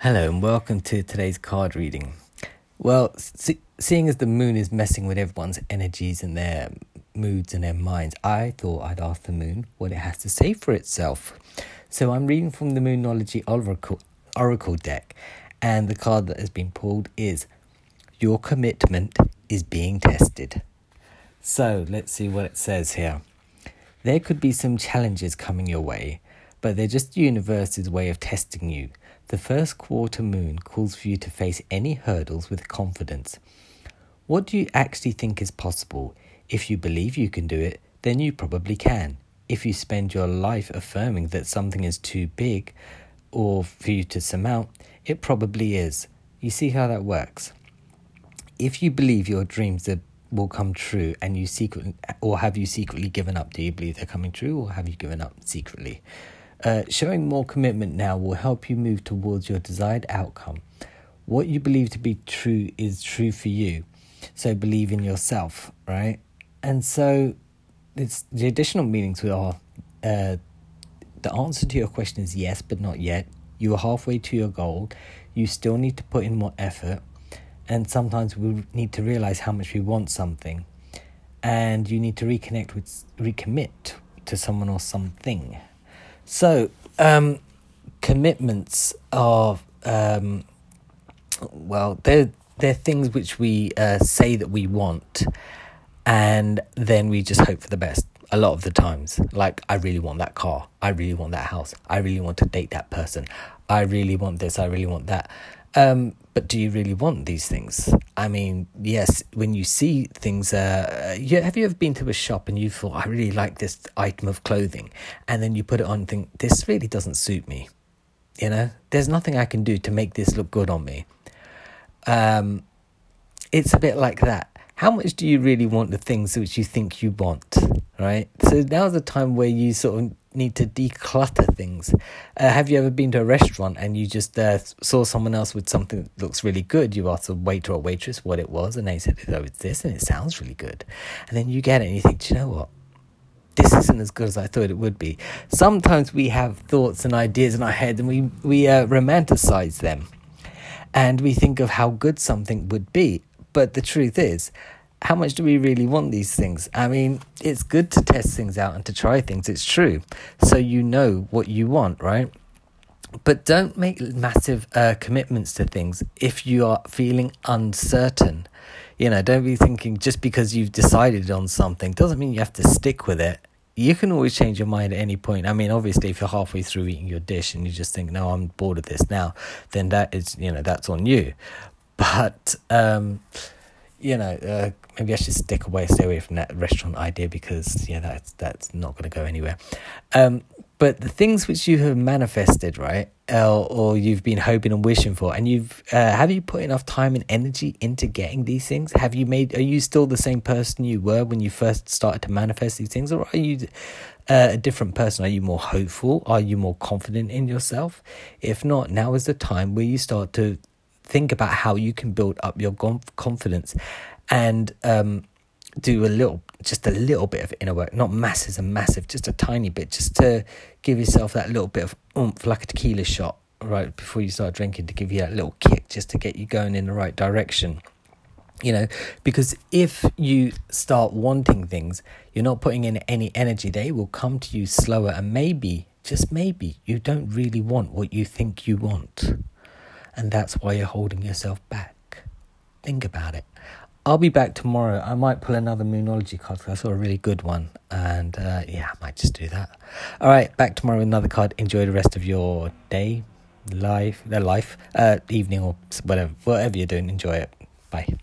Hello and welcome to today's card reading. Well, see, seeing as the moon is messing with everyone's energies and their moods and their minds, I thought I'd ask the moon what it has to say for itself. So I'm reading from the Moonology Oracle, Oracle deck, and the card that has been pulled is Your Commitment is Being Tested. So let's see what it says here. There could be some challenges coming your way, but they're just the universe's way of testing you the first quarter moon calls for you to face any hurdles with confidence. What do you actually think is possible? If you believe you can do it, then you probably can. If you spend your life affirming that something is too big or for you to surmount, it probably is. You see how that works? If you believe your dreams will come true and you secretly or have you secretly given up? Do you believe they're coming true or have you given up secretly? Uh, showing more commitment now will help you move towards your desired outcome. What you believe to be true is true for you. So believe in yourself, right? And so it's the additional meanings are uh, the answer to your question is yes, but not yet. You are halfway to your goal. You still need to put in more effort. And sometimes we need to realize how much we want something. And you need to reconnect with, recommit to someone or something. So, um, commitments are, um, well, they're, they're things which we uh, say that we want, and then we just hope for the best a lot of the times. Like, I really want that car. I really want that house. I really want to date that person. I really want this. I really want that. Um, but do you really want these things? I mean, yes, when you see things, uh, you, have you ever been to a shop and you thought, I really like this item of clothing, and then you put it on and think, this really doesn't suit me? You know, there's nothing I can do to make this look good on me. Um, it's a bit like that. How much do you really want the things which you think you want, right? So now's the time where you sort of need to declutter things. Uh, have you ever been to a restaurant and you just uh, saw someone else with something that looks really good? You asked a waiter or waitress what it was, and they said, "Oh, it's this," and it sounds really good. And then you get it, and you think, "Do you know what? This isn't as good as I thought it would be." Sometimes we have thoughts and ideas in our head, and we we uh, romanticize them, and we think of how good something would be. But the truth is, how much do we really want these things? I mean, it's good to test things out and to try things, it's true. So you know what you want, right? But don't make massive uh, commitments to things if you are feeling uncertain. You know, don't be thinking just because you've decided on something doesn't mean you have to stick with it. You can always change your mind at any point. I mean, obviously, if you're halfway through eating your dish and you just think, no, I'm bored of this now, then that is, you know, that's on you. But, um, you know, uh, maybe I should stick away, stay away from that restaurant idea because yeah, that's that's not going to go anywhere. Um, but the things which you have manifested, right, uh, or you've been hoping and wishing for, and you've uh, have you put enough time and energy into getting these things? Have you made? Are you still the same person you were when you first started to manifest these things, or are you? Uh, a different person? Are you more hopeful? Are you more confident in yourself? If not, now is the time where you start to think about how you can build up your confidence and um, do a little, just a little bit of inner work, not masses and massive, just a tiny bit, just to give yourself that little bit of oomph, like a tequila shot, right before you start drinking, to give you that little kick, just to get you going in the right direction. You know, because if you start wanting things, you're not putting in any energy, they will come to you slower, and maybe, just maybe, you don't really want what you think you want. And that's why you're holding yourself back. Think about it. I'll be back tomorrow. I might pull another Moonology card because I saw a really good one. And uh, yeah, I might just do that. All right, back tomorrow with another card. Enjoy the rest of your day, life, their life, uh, evening, or whatever, whatever you're doing. Enjoy it. Bye.